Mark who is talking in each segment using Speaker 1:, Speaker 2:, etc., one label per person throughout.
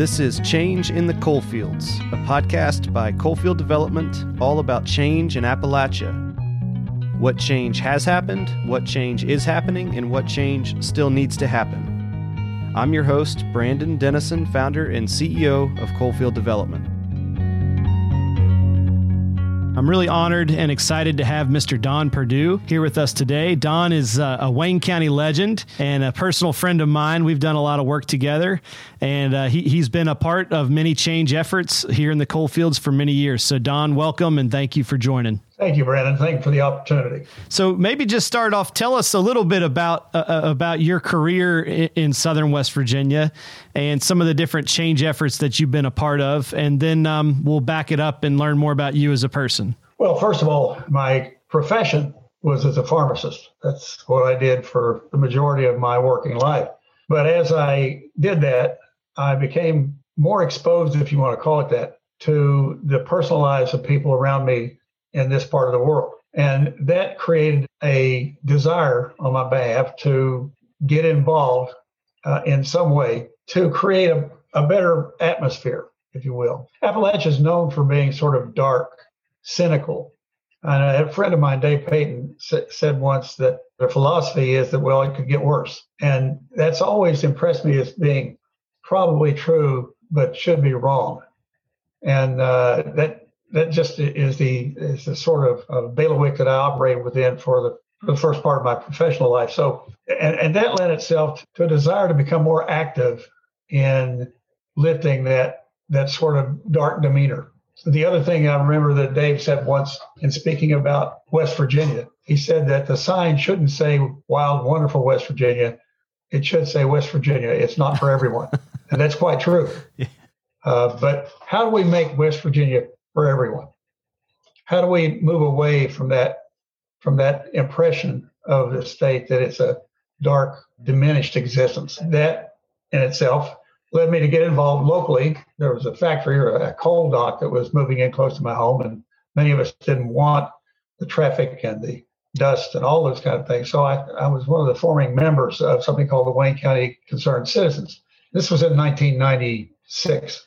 Speaker 1: This is Change in the Coalfields, a podcast by Coalfield Development, all about change in Appalachia. What change has happened, what change is happening, and what change still needs to happen. I'm your host, Brandon Dennison, founder and CEO of Coalfield Development. I'm really honored and excited to have Mr. Don Perdue here with us today. Don is uh, a Wayne County legend and a personal friend of mine. We've done a lot of work together, and uh, he, he's been a part of many change efforts here in the coal fields for many years. So, Don, welcome and thank you for joining.
Speaker 2: Thank you, Brandon. Thank you for the opportunity.
Speaker 1: So maybe just start off. Tell us a little bit about uh, uh about your career in, in, Southern West Virginia and some of the different change efforts that you've been a part of, and then um, we'll back it up and learn more about you as a person.
Speaker 2: Well, first of all, my profession was as a pharmacist. That's what I did for the majority of my working life. But as I did that, I became more exposed, if you want to call it that, to the personal lives of people around me in this part of the world. And that created a desire on my behalf to get involved uh, in some way to create a, a better atmosphere, if you will. Appalachia is known for being sort of dark, cynical. And a friend of mine, Dave Peyton, said once that the philosophy is that, well, it could get worse. And that's always impressed me as being probably true, but should be wrong. And uh, that that just is the is the sort of uh, bailiwick that I operated within for the for the first part of my professional life. So, and, and that lent itself to a desire to become more active in lifting that that sort of dark demeanor. So the other thing I remember that Dave said once in speaking about West Virginia, he said that the sign shouldn't say "Wild, Wonderful West Virginia." It should say West Virginia. It's not for everyone, and that's quite true. Yeah. Uh, but how do we make West Virginia for everyone. How do we move away from that from that impression of the state that it's a dark, diminished existence? That in itself led me to get involved locally. There was a factory or a coal dock that was moving in close to my home, and many of us didn't want the traffic and the dust and all those kind of things. So I, I was one of the forming members of something called the Wayne County Concerned Citizens. This was in 1996,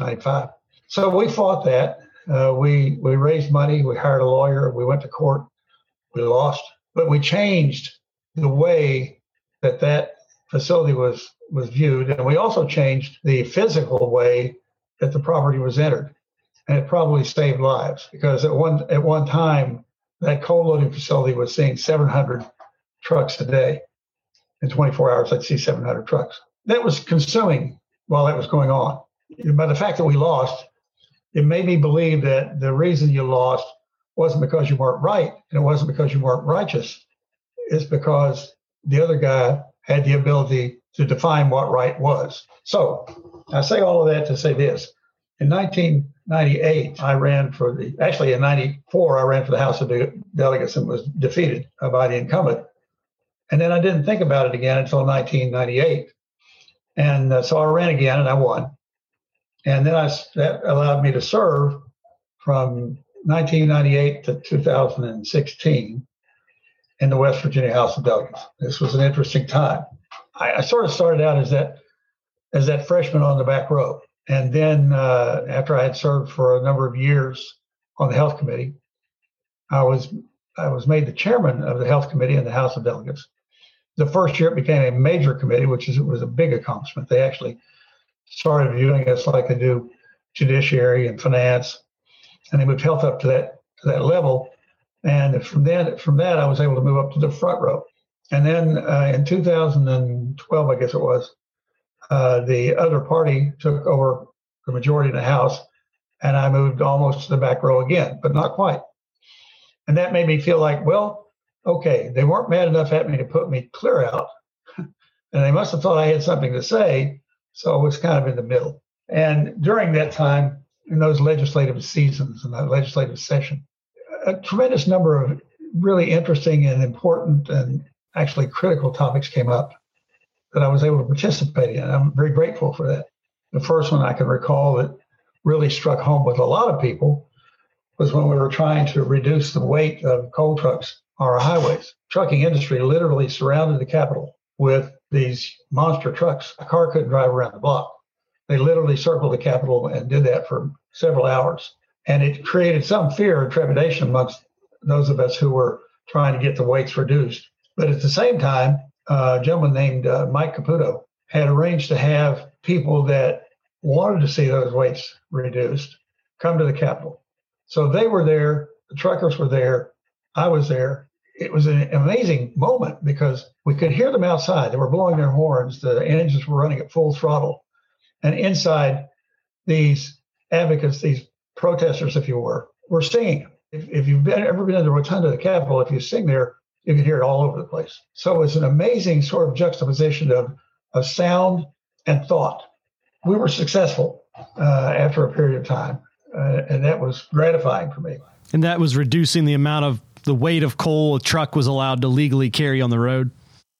Speaker 2: 95. So we fought that. Uh, we we raised money. We hired a lawyer. We went to court. We lost, but we changed the way that that facility was was viewed, and we also changed the physical way that the property was entered, and it probably saved lives because at one at one time that coal loading facility was seeing 700 trucks a day. In 24 hours, I'd see 700 trucks. That was consuming while that was going on. By the fact that we lost, it made me believe that the reason you lost wasn't because you weren't right and it wasn't because you weren't righteous. It's because the other guy had the ability to define what right was. So I say all of that to say this. In 1998, I ran for the, actually in 94, I ran for the House of De- Delegates and was defeated by the incumbent. And then I didn't think about it again until 1998. And uh, so I ran again and I won. And then I, that allowed me to serve from 1998 to 2016 in the West Virginia House of Delegates. This was an interesting time. I, I sort of started out as that as that freshman on the back row, and then uh, after I had served for a number of years on the Health Committee, I was I was made the chairman of the Health Committee in the House of Delegates. The first year it became a major committee, which is, was a big accomplishment. They actually started viewing us like they do judiciary and finance, and they moved health up to that to that level. And from then, from that, I was able to move up to the front row. And then uh, in 2012, I guess it was, uh, the other party took over the majority in the House, and I moved almost to the back row again, but not quite. And that made me feel like, well, okay, they weren't mad enough at me to put me clear out, and they must have thought I had something to say. So it was kind of in the middle. And during that time, in those legislative seasons and that legislative session, a tremendous number of really interesting and important and actually critical topics came up that I was able to participate in. I'm very grateful for that. The first one I can recall that really struck home with a lot of people was when we were trying to reduce the weight of coal trucks on our highways. Trucking industry literally surrounded the Capitol with these monster trucks. A car couldn't drive around the block. They literally circled the Capitol and did that for several hours. And it created some fear and trepidation amongst those of us who were trying to get the weights reduced. But at the same time, uh, a gentleman named uh, Mike Caputo had arranged to have people that wanted to see those weights reduced come to the Capitol. So they were there, the truckers were there, I was there. It was an amazing moment because we could hear them outside. They were blowing their horns, the engines were running at full throttle. And inside, these advocates, these protesters, if you were, were singing. If, if you've been, ever been in the rotunda of the Capitol, if you sing there, you can hear it all over the place. So it's an amazing sort of juxtaposition of, of sound and thought. We were successful uh, after a period of time, uh, and that was gratifying for me.
Speaker 1: And that was reducing the amount of the weight of coal a truck was allowed to legally carry on the road.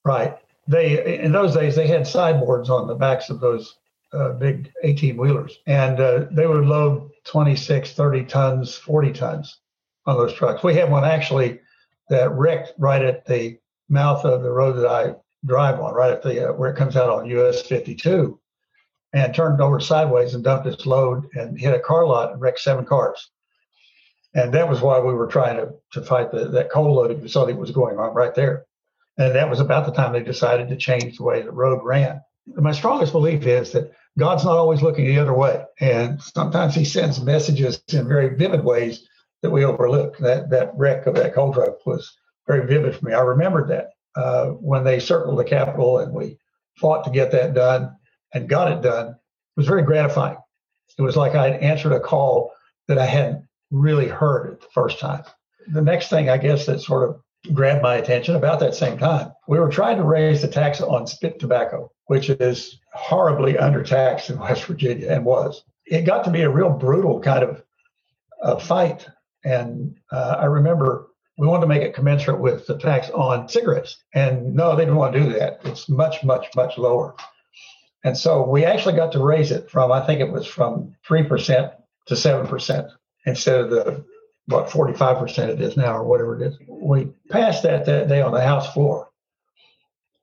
Speaker 2: Right. They in those days they had sideboards on the backs of those uh, big 18 wheelers, and uh, they would load 26, 30 tons, 40 tons on those trucks. We had one actually that wrecked right at the mouth of the road that I drive on, right at the uh, where it comes out on US 52, and turned over sideways and dumped its load and hit a car lot and wrecked seven cars. And that was why we were trying to, to fight the, that coal loading facility was going on right there. And that was about the time they decided to change the way the road ran. My strongest belief is that God's not always looking the other way. And sometimes he sends messages in very vivid ways that we overlook. That that wreck of that coal truck was very vivid for me. I remembered that uh, when they circled the Capitol and we fought to get that done and got it done. It was very gratifying. It was like I'd answered a call that I hadn't really heard it the first time. The next thing, I guess, that sort of grabbed my attention about that same time, we were trying to raise the tax on spit tobacco, which is horribly undertaxed in West Virginia and was. It got to be a real brutal kind of uh, fight. And uh, I remember we wanted to make it commensurate with the tax on cigarettes. And no, they didn't want to do that. It's much, much, much lower. And so we actually got to raise it from, I think it was from 3% to 7% instead of the what 45% it is now or whatever it is. We passed that that day on the House floor.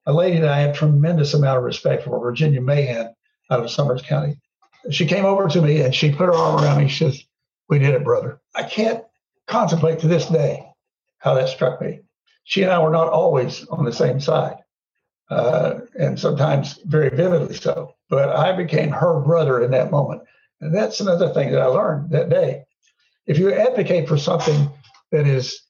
Speaker 2: A lady that I have tremendous amount of respect for, Virginia Mahan out of Summers County. She came over to me and she put her arm around me. She says, We did it, brother. I can't contemplate to this day how that struck me. She and I were not always on the same side, uh, and sometimes very vividly so. But I became her brother in that moment. And that's another thing that I learned that day if you advocate for something that is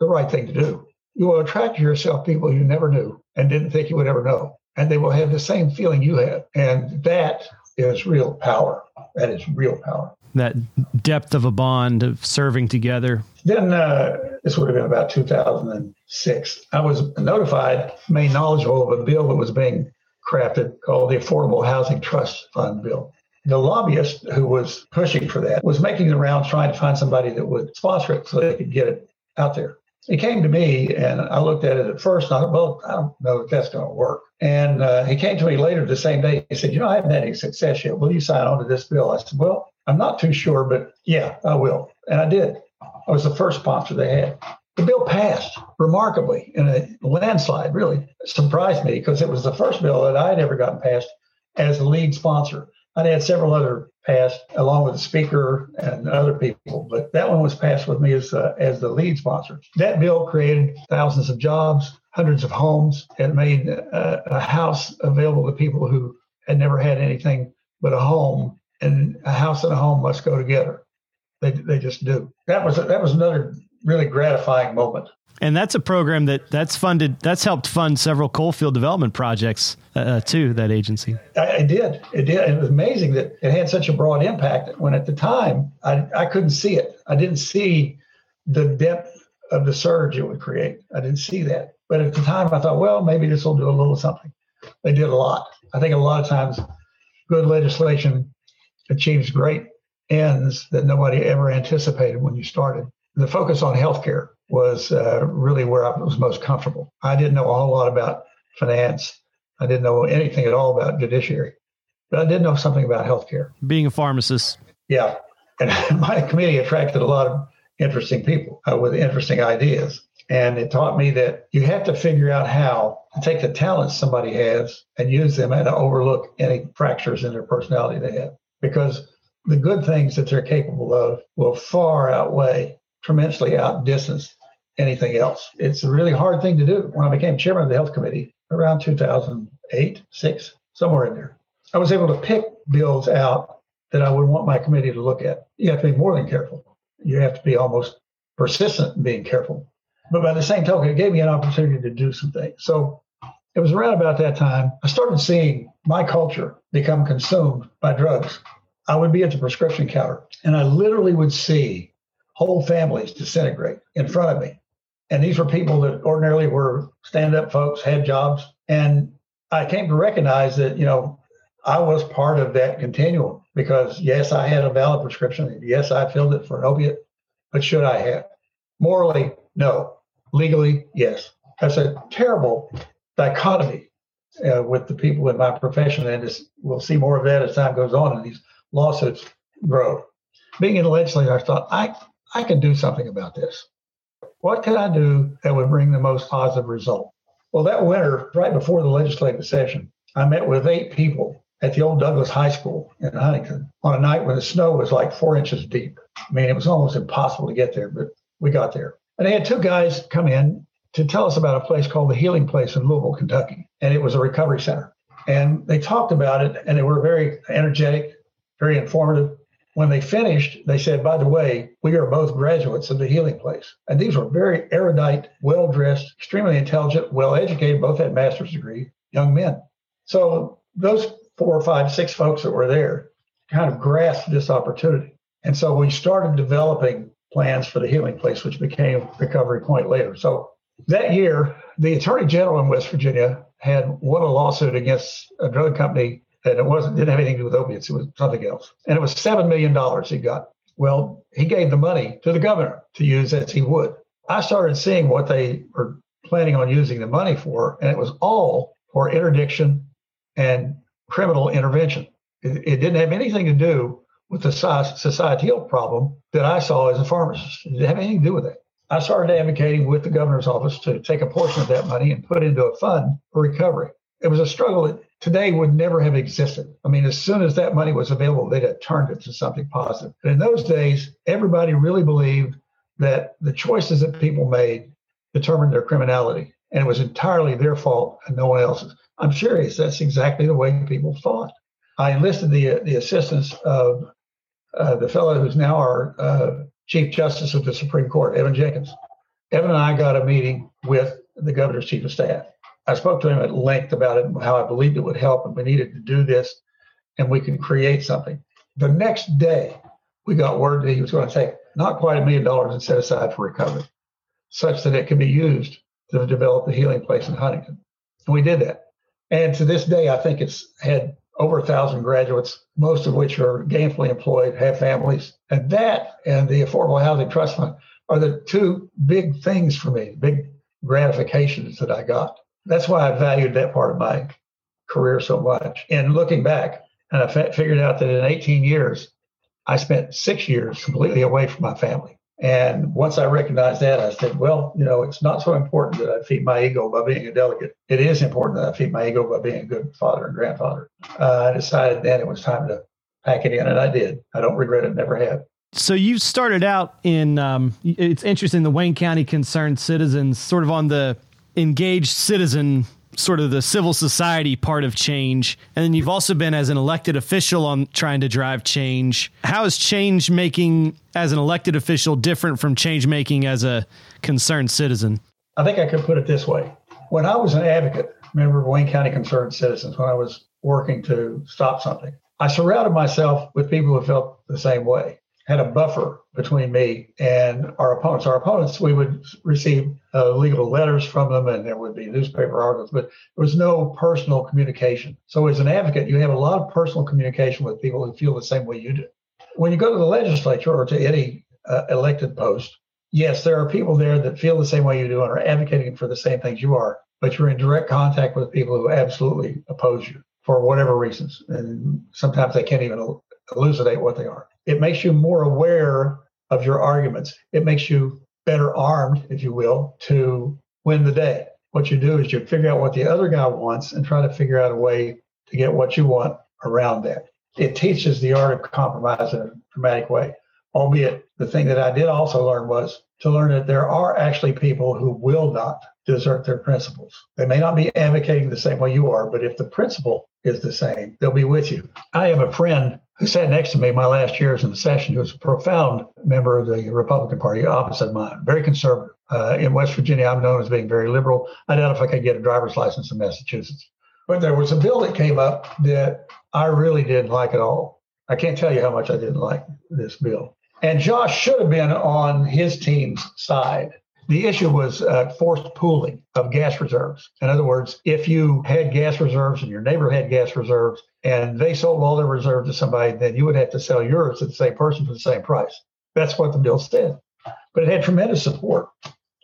Speaker 2: the right thing to do, you will attract to yourself people you never knew and didn't think you would ever know. And they will have the same feeling you have. And that is real power. That is real power.
Speaker 1: That depth of a bond of serving together.
Speaker 2: Then uh, this would have been about 2006. I was notified, made knowledgeable of a bill that was being crafted called the Affordable Housing Trust Fund Bill the lobbyist who was pushing for that was making the rounds trying to find somebody that would sponsor it so they could get it out there. He came to me and I looked at it at first and I thought, well, I don't know if that's going to work. And uh, he came to me later the same day. He said, you know, I haven't had any success yet. Will you sign on to this bill? I said, well, I'm not too sure, but yeah, I will. And I did. I was the first sponsor they had. The bill passed remarkably in a landslide, really surprised me because it was the first bill that I had ever gotten passed as the lead sponsor. I'd had several other passed along with the speaker and other people, but that one was passed with me as uh, as the lead sponsor. That bill created thousands of jobs, hundreds of homes. It made a, a house available to people who had never had anything but a home, and a house and a home must go together. They they just do. That was that was another really gratifying moment.
Speaker 1: And that's a program that that's funded. That's helped fund several coalfield development projects uh, uh, too. That agency.
Speaker 2: I, I, did. It did. It was amazing that it had such a broad impact. When at the time I I couldn't see it. I didn't see the depth of the surge it would create. I didn't see that. But at the time I thought, well, maybe this will do a little something. They did a lot. I think a lot of times, good legislation achieves great ends that nobody ever anticipated when you started. The focus on healthcare was uh, really where I was most comfortable. I didn't know a whole lot about finance. I didn't know anything at all about judiciary, but I did know something about healthcare.
Speaker 1: Being a pharmacist.
Speaker 2: Yeah. And my committee attracted a lot of interesting people uh, with interesting ideas. And it taught me that you have to figure out how to take the talents somebody has and use them and overlook any fractures in their personality they have. Because the good things that they're capable of will far outweigh, tremendously outdistance anything else. It's a really hard thing to do. When I became chairman of the health committee around 2008, six, somewhere in there, I was able to pick bills out that I would want my committee to look at. You have to be more than careful. You have to be almost persistent in being careful. But by the same token, it gave me an opportunity to do some things. So it was around about that time I started seeing my culture become consumed by drugs. I would be at the prescription counter and I literally would see whole families disintegrate in front of me. And these were people that ordinarily were stand up folks, had jobs. And I came to recognize that, you know, I was part of that continuum because yes, I had a valid prescription. Yes, I filled it for an opiate, but should I have? Morally, no. Legally, yes. That's a terrible dichotomy uh, with the people in my profession, and we'll see more of that as time goes on and these lawsuits grow. Being in the legislature, I thought I I can do something about this. What can I do that would bring the most positive result? Well, that winter, right before the legislative session, I met with eight people at the old Douglass High School in Huntington on a night when the snow was like four inches deep. I mean, it was almost impossible to get there, but we got there. And they had two guys come in to tell us about a place called the Healing Place in Louisville, Kentucky. And it was a recovery center. And they talked about it and they were very energetic, very informative. When they finished, they said, by the way, we are both graduates of the Healing Place. And these were very erudite, well dressed, extremely intelligent, well educated, both had master's degree young men. So those four or five, six folks that were there kind of grasped this opportunity. And so we started developing plans for the healing place, which became Recovery Point later. So that year, the Attorney General in West Virginia had won a lawsuit against a drug company that it wasn't didn't have anything to do with opiates. It was something else, and it was seven million dollars he got. Well, he gave the money to the governor to use as he would. I started seeing what they were planning on using the money for, and it was all for interdiction and criminal intervention. It, it didn't have anything to do with the societal problem that I saw as a pharmacist. It didn't have anything to do with it. I started advocating with the governor's office to take a portion of that money and put it into a fund for recovery. It was a struggle that today would never have existed. I mean, as soon as that money was available, they'd have turned it to something positive. But in those days, everybody really believed that the choices that people made determined their criminality, and it was entirely their fault and no one else's. I'm serious. That's exactly the way people thought. I enlisted the the assistance of uh, the fellow who's now our uh, Chief Justice of the Supreme Court, Evan Jenkins. Evan and I got a meeting with the governor's chief of staff. I spoke to him at length about it how I believed it would help and we needed to do this and we could create something. The next day, we got word that he was going to take not quite a million dollars and set aside for recovery, such that it could be used to develop the healing place in Huntington. And we did that. And to this day, I think it's had over a thousand graduates, most of which are gainfully employed, have families. And that and the Affordable Housing Trust Fund are the two big things for me, big gratifications that I got. That's why I valued that part of my career so much. And looking back, and I f- figured out that in 18 years, I spent six years completely away from my family. And once I recognized that, I said, well, you know, it's not so important that I feed my ego by being a delegate. It is important that I feed my ego by being a good father and grandfather. Uh, I decided then it was time to pack it in, and I did. I don't regret it, never have.
Speaker 1: So you started out in, um, it's interesting, the Wayne County Concerned Citizens, sort of on the engaged citizen sort of the civil society part of change. And then you've also been as an elected official on trying to drive change. How is change making as an elected official different from change making as a concerned citizen?
Speaker 2: I think I could put it this way. When I was an advocate, member of Wayne County Concerned Citizens, when I was working to stop something, I surrounded myself with people who felt the same way had a buffer between me and our opponents. Our opponents, we would receive uh, legal letters from them and there would be newspaper articles, but there was no personal communication. So, as an advocate, you have a lot of personal communication with people who feel the same way you do. When you go to the legislature or to any uh, elected post, yes, there are people there that feel the same way you do and are advocating for the same things you are, but you're in direct contact with people who absolutely oppose you for whatever reasons. And sometimes they can't even elucidate what they are. It makes you more aware of your arguments. It makes you better armed, if you will, to win the day. What you do is you figure out what the other guy wants and try to figure out a way to get what you want around that. It teaches the art of compromise in a dramatic way. Albeit the thing that I did also learn was to learn that there are actually people who will not desert their principles. They may not be advocating the same way you are, but if the principle is the same, they'll be with you. I have a friend who sat next to me my last years in the session who was a profound member of the Republican Party, opposite mine, very conservative. Uh, in West Virginia, I'm known as being very liberal. I doubt if I could get a driver's license in Massachusetts. But there was a bill that came up that I really didn't like at all. I can't tell you how much I didn't like this bill. And Josh should have been on his team's side. The issue was uh, forced pooling of gas reserves. In other words, if you had gas reserves and your neighbor had gas reserves and they sold all their reserves to somebody, then you would have to sell yours to the same person for the same price. That's what the bill said. But it had tremendous support,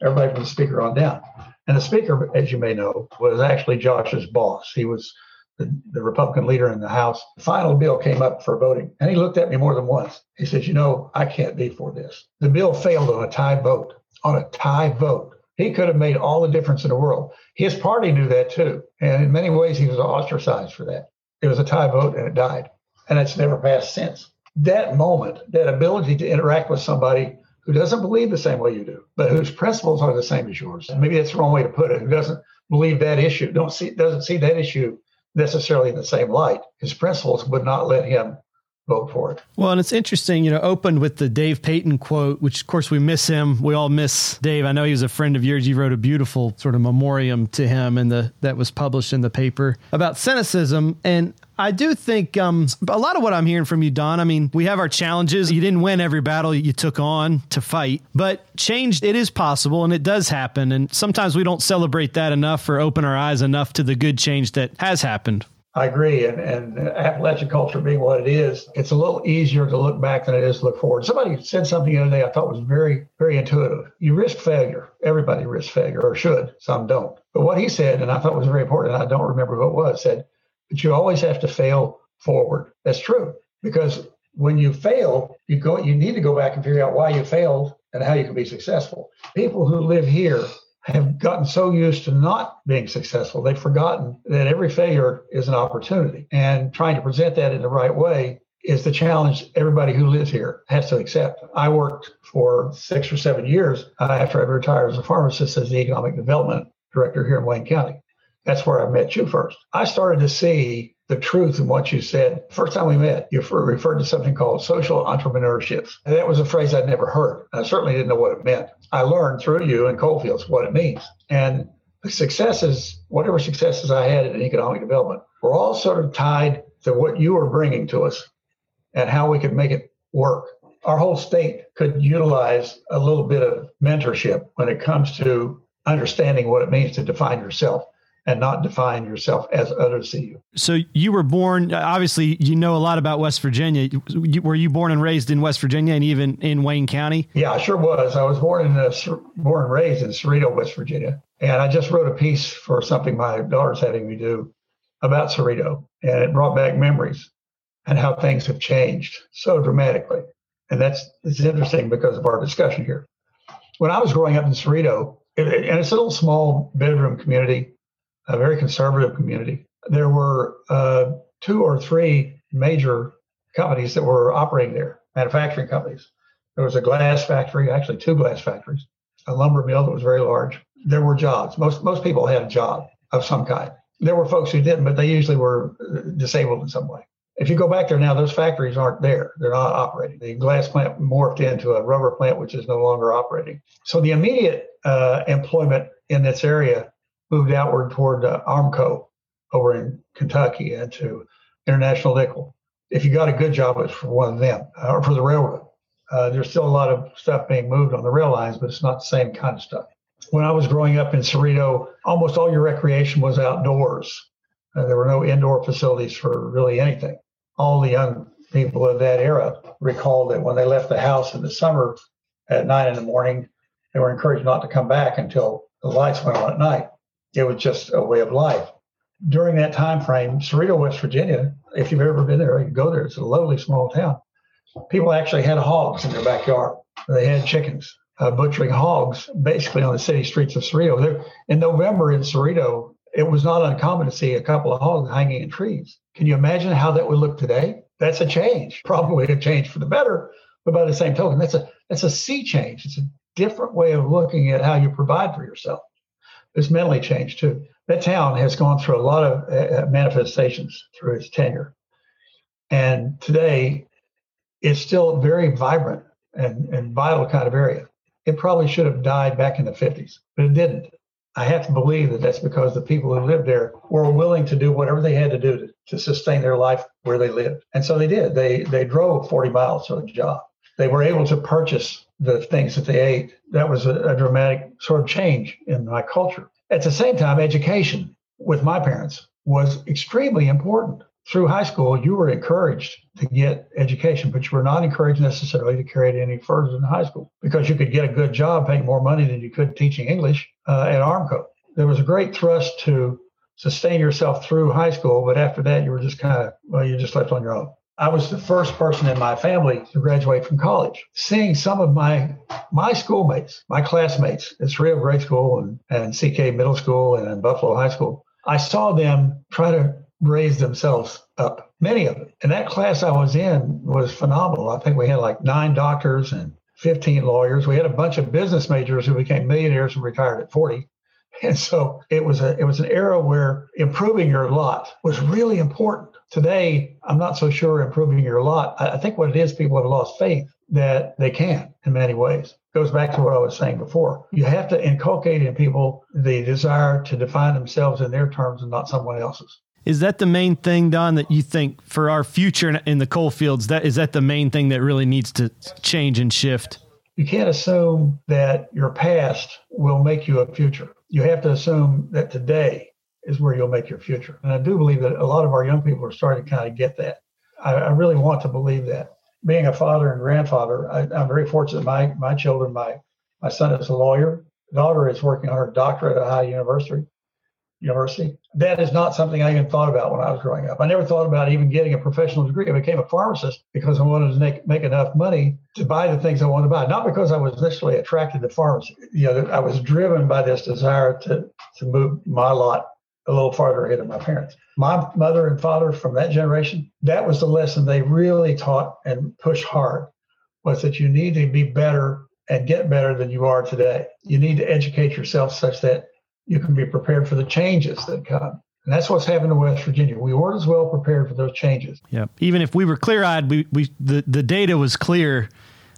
Speaker 2: everybody from the speaker on down. And the speaker, as you may know, was actually Josh's boss. He was the, the, Republican leader in the House. The final bill came up for voting, and he looked at me more than once. He says, You know, I can't be for this. The bill failed on a tie vote. On a tie vote. He could have made all the difference in the world. His party knew that too. And in many ways, he was ostracized for that. It was a tie vote and it died. And it's never passed since. That moment, that ability to interact with somebody who doesn't believe the same way you do, but whose principles are the same as yours. And maybe that's the wrong way to put it. Who doesn't believe that issue, don't see doesn't see that issue necessarily in the same light. His principles would not let him vote for it.
Speaker 1: Well, and it's interesting, you know, opened with the Dave Peyton quote, which of course we miss him. We all miss Dave. I know he was a friend of yours. You wrote a beautiful sort of memoriam to him and the that was published in the paper about cynicism. And I do think um, a lot of what I'm hearing from you, Don. I mean, we have our challenges. You didn't win every battle you took on to fight, but change it is possible and it does happen. And sometimes we don't celebrate that enough or open our eyes enough to the good change that has happened.
Speaker 2: I agree. And, and Appalachian culture being what it is, it's a little easier to look back than it is to look forward. Somebody said something the other day I thought was very, very intuitive. You risk failure. Everybody risks failure or should. Some don't. But what he said, and I thought was very important, and I don't remember who it was, said, but you always have to fail forward. That's true. Because when you fail, you go you need to go back and figure out why you failed and how you can be successful. People who live here have gotten so used to not being successful, they've forgotten that every failure is an opportunity. And trying to present that in the right way is the challenge everybody who lives here has to accept. I worked for six or seven years uh, after I retired as a pharmacist as the economic development director here in Wayne County. That's where I met you first. I started to see the truth in what you said. First time we met, you referred to something called social entrepreneurship. And that was a phrase I'd never heard. I certainly didn't know what it meant. I learned through you and Coalfields what it means. And the successes, whatever successes I had in economic development, were all sort of tied to what you were bringing to us and how we could make it work. Our whole state could utilize a little bit of mentorship when it comes to understanding what it means to define yourself and not define yourself as others see you.
Speaker 1: So you were born, obviously, you know a lot about West Virginia. Were you born and raised in West Virginia and even in Wayne County?
Speaker 2: Yeah, I sure was. I was born in, uh, born and raised in Ceredo, West Virginia. And I just wrote a piece for something my daughter's having me do about Ceredo. And it brought back memories and how things have changed so dramatically. And that's it's interesting because of our discussion here. When I was growing up in Ceredo, and it's a little small bedroom community, a very conservative community. There were uh, two or three major companies that were operating there, manufacturing companies. There was a glass factory, actually two glass factories, a lumber mill that was very large. There were jobs. Most most people had a job of some kind. There were folks who didn't, but they usually were uh, disabled in some way. If you go back there now, those factories aren't there. They're not operating. The glass plant morphed into a rubber plant, which is no longer operating. So the immediate uh, employment in this area moved outward toward uh, Armco over in Kentucky and to International Nickel. If you got a good job, it's for one of them or for the railroad. Uh, there's still a lot of stuff being moved on the rail lines, but it's not the same kind of stuff. When I was growing up in Ceredo, almost all your recreation was outdoors. Uh, there were no indoor facilities for really anything. All the young people of that era recall that when they left the house in the summer at nine in the morning, they were encouraged not to come back until the lights went on at night it was just a way of life. During that time frame, Ceredo, West Virginia, if you've ever been there, you go there. It's a lovely small town. People actually had hogs in their backyard. They had chickens. uh, butchering hogs basically on the city streets of Ceredo. There, in November in Ceredo, it was not uncommon to see a couple of hogs hanging in trees. Can you imagine how that would look today? That's a change, probably a change for the better, but by the same token, that's a that's a sea change. It's a different way of looking at how you provide for yourself. It's mentally changed too. That town has gone through a lot of uh, manifestations through its tenure, and today it's still very vibrant and, and vital kind of area. It probably should have died back in the 50s, but it didn't. I have to believe that that's because the people who lived there were willing to do whatever they had to do to, to sustain their life where they lived. And so they did. They they drove 40 miles to a job. They were able to purchase the things that they ate. That was a, a dramatic sort of change in my culture. At the same time, education with my parents was extremely important through high school, you were encouraged to get education, but you were not encouraged necessarily to carry it any further than high school because you could get a good job paying more money than you could teaching English uh, at Armco. There was a great thrust to sustain yourself through high school, but after that, you were just kind of, well, you just left on your own. I was the first person in my family to graduate from college. Seeing some of my my schoolmates, my classmates at Ceredo Grade School and, and CK Middle School and Buffalo High School, I saw them try to raise themselves up, many of them. And that class I was in was phenomenal. I think we had like nine doctors and 15 lawyers. We had a bunch of business majors who became millionaires and retired at 40. And so it was a it was an era where improving your lot was really important. Today, I'm not so sure improving your lot. I, think what it is, people have lost faith that they can in many ways. Goes back to what I was saying before. You have to inculcate in people the desire to define themselves in their terms and not someone else's.
Speaker 1: Is that the main thing, Don, that you think for our future in the coal fields? That is that the main thing that really needs to change and shift?
Speaker 2: You can't assume that your past will make you a future. You have to assume that today is where you'll make your future. And I do believe that a lot of our young people are starting to kind of get that. I, I really want to believe that. Being a father and grandfather, I, am very fortunate. My my children, my my son is a lawyer. Daughter is working on her doctorate at a high university university. That is not something I even thought about when I was growing up. I never thought about even getting a professional degree. I became a pharmacist because I wanted to make, make enough money to buy the things I wanted to buy, not because I was necessarily attracted to pharmacy. You know, I was driven by this desire to, to move my lot a little farther ahead of my parents. My mother and father from that generation, that was the lesson they really taught and pushed hard was that you need to be better and get better than you are today. You need to educate yourself such that you can be prepared for the changes that come. And that's what's happened in West Virginia. We weren't as well prepared for those changes.
Speaker 1: Yeah. Even if we were clear eyed, we, we the, the data was clear,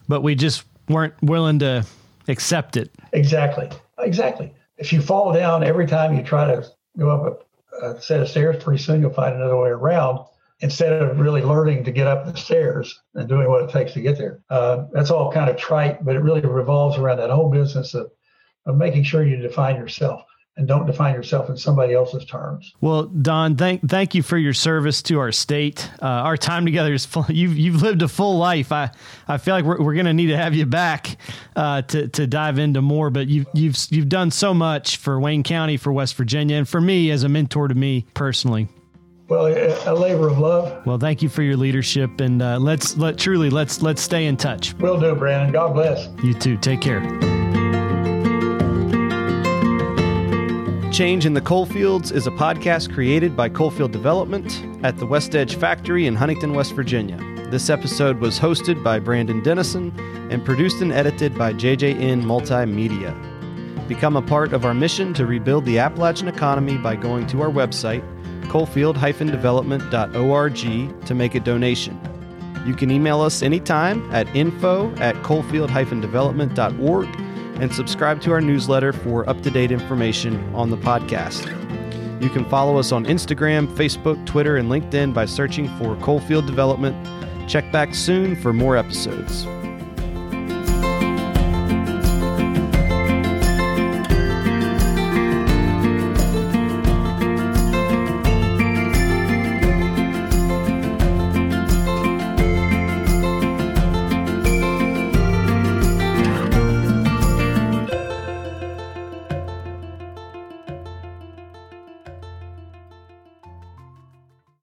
Speaker 1: but we just weren't willing to accept it.
Speaker 2: Exactly. Exactly. If you fall down every time you try to go up a, a set of stairs, pretty soon you'll find another way around instead of really learning to get up the stairs and doing what it takes to get there. Uh, that's all kind of trite, but it really revolves around that whole business of, of making sure you define yourself and don't define yourself in somebody else's terms.
Speaker 1: Well, Don, thank thank you for your service to our state. Uh, our time together is full. You've you've lived a full life. I, I feel like we're, we're going to need to have you back uh, to to dive into more. But you've you've you've done so much for Wayne County, for West Virginia, and for me as a mentor to me personally.
Speaker 2: Well, a labor of love.
Speaker 1: Well, thank you for your leadership, and uh, let's let truly let's let's stay in touch.
Speaker 2: Will do, Brandon. God bless.
Speaker 1: You too. Take care. Change in the Coalfields is a podcast created by Coalfield Development at the West Edge Factory in Huntington, West Virginia. This episode was hosted by Brandon Dennison and produced and edited by JJN Multimedia. Become a part of our mission to rebuild the Appalachian economy by going to our website, coalfield-development.org, to make a donation. You can email us anytime at info at coalfield-development.org and subscribe to our newsletter for up to date information on the podcast. You can follow us on Instagram, Facebook, Twitter, and LinkedIn by searching for Coalfield Development. Check back soon for more episodes.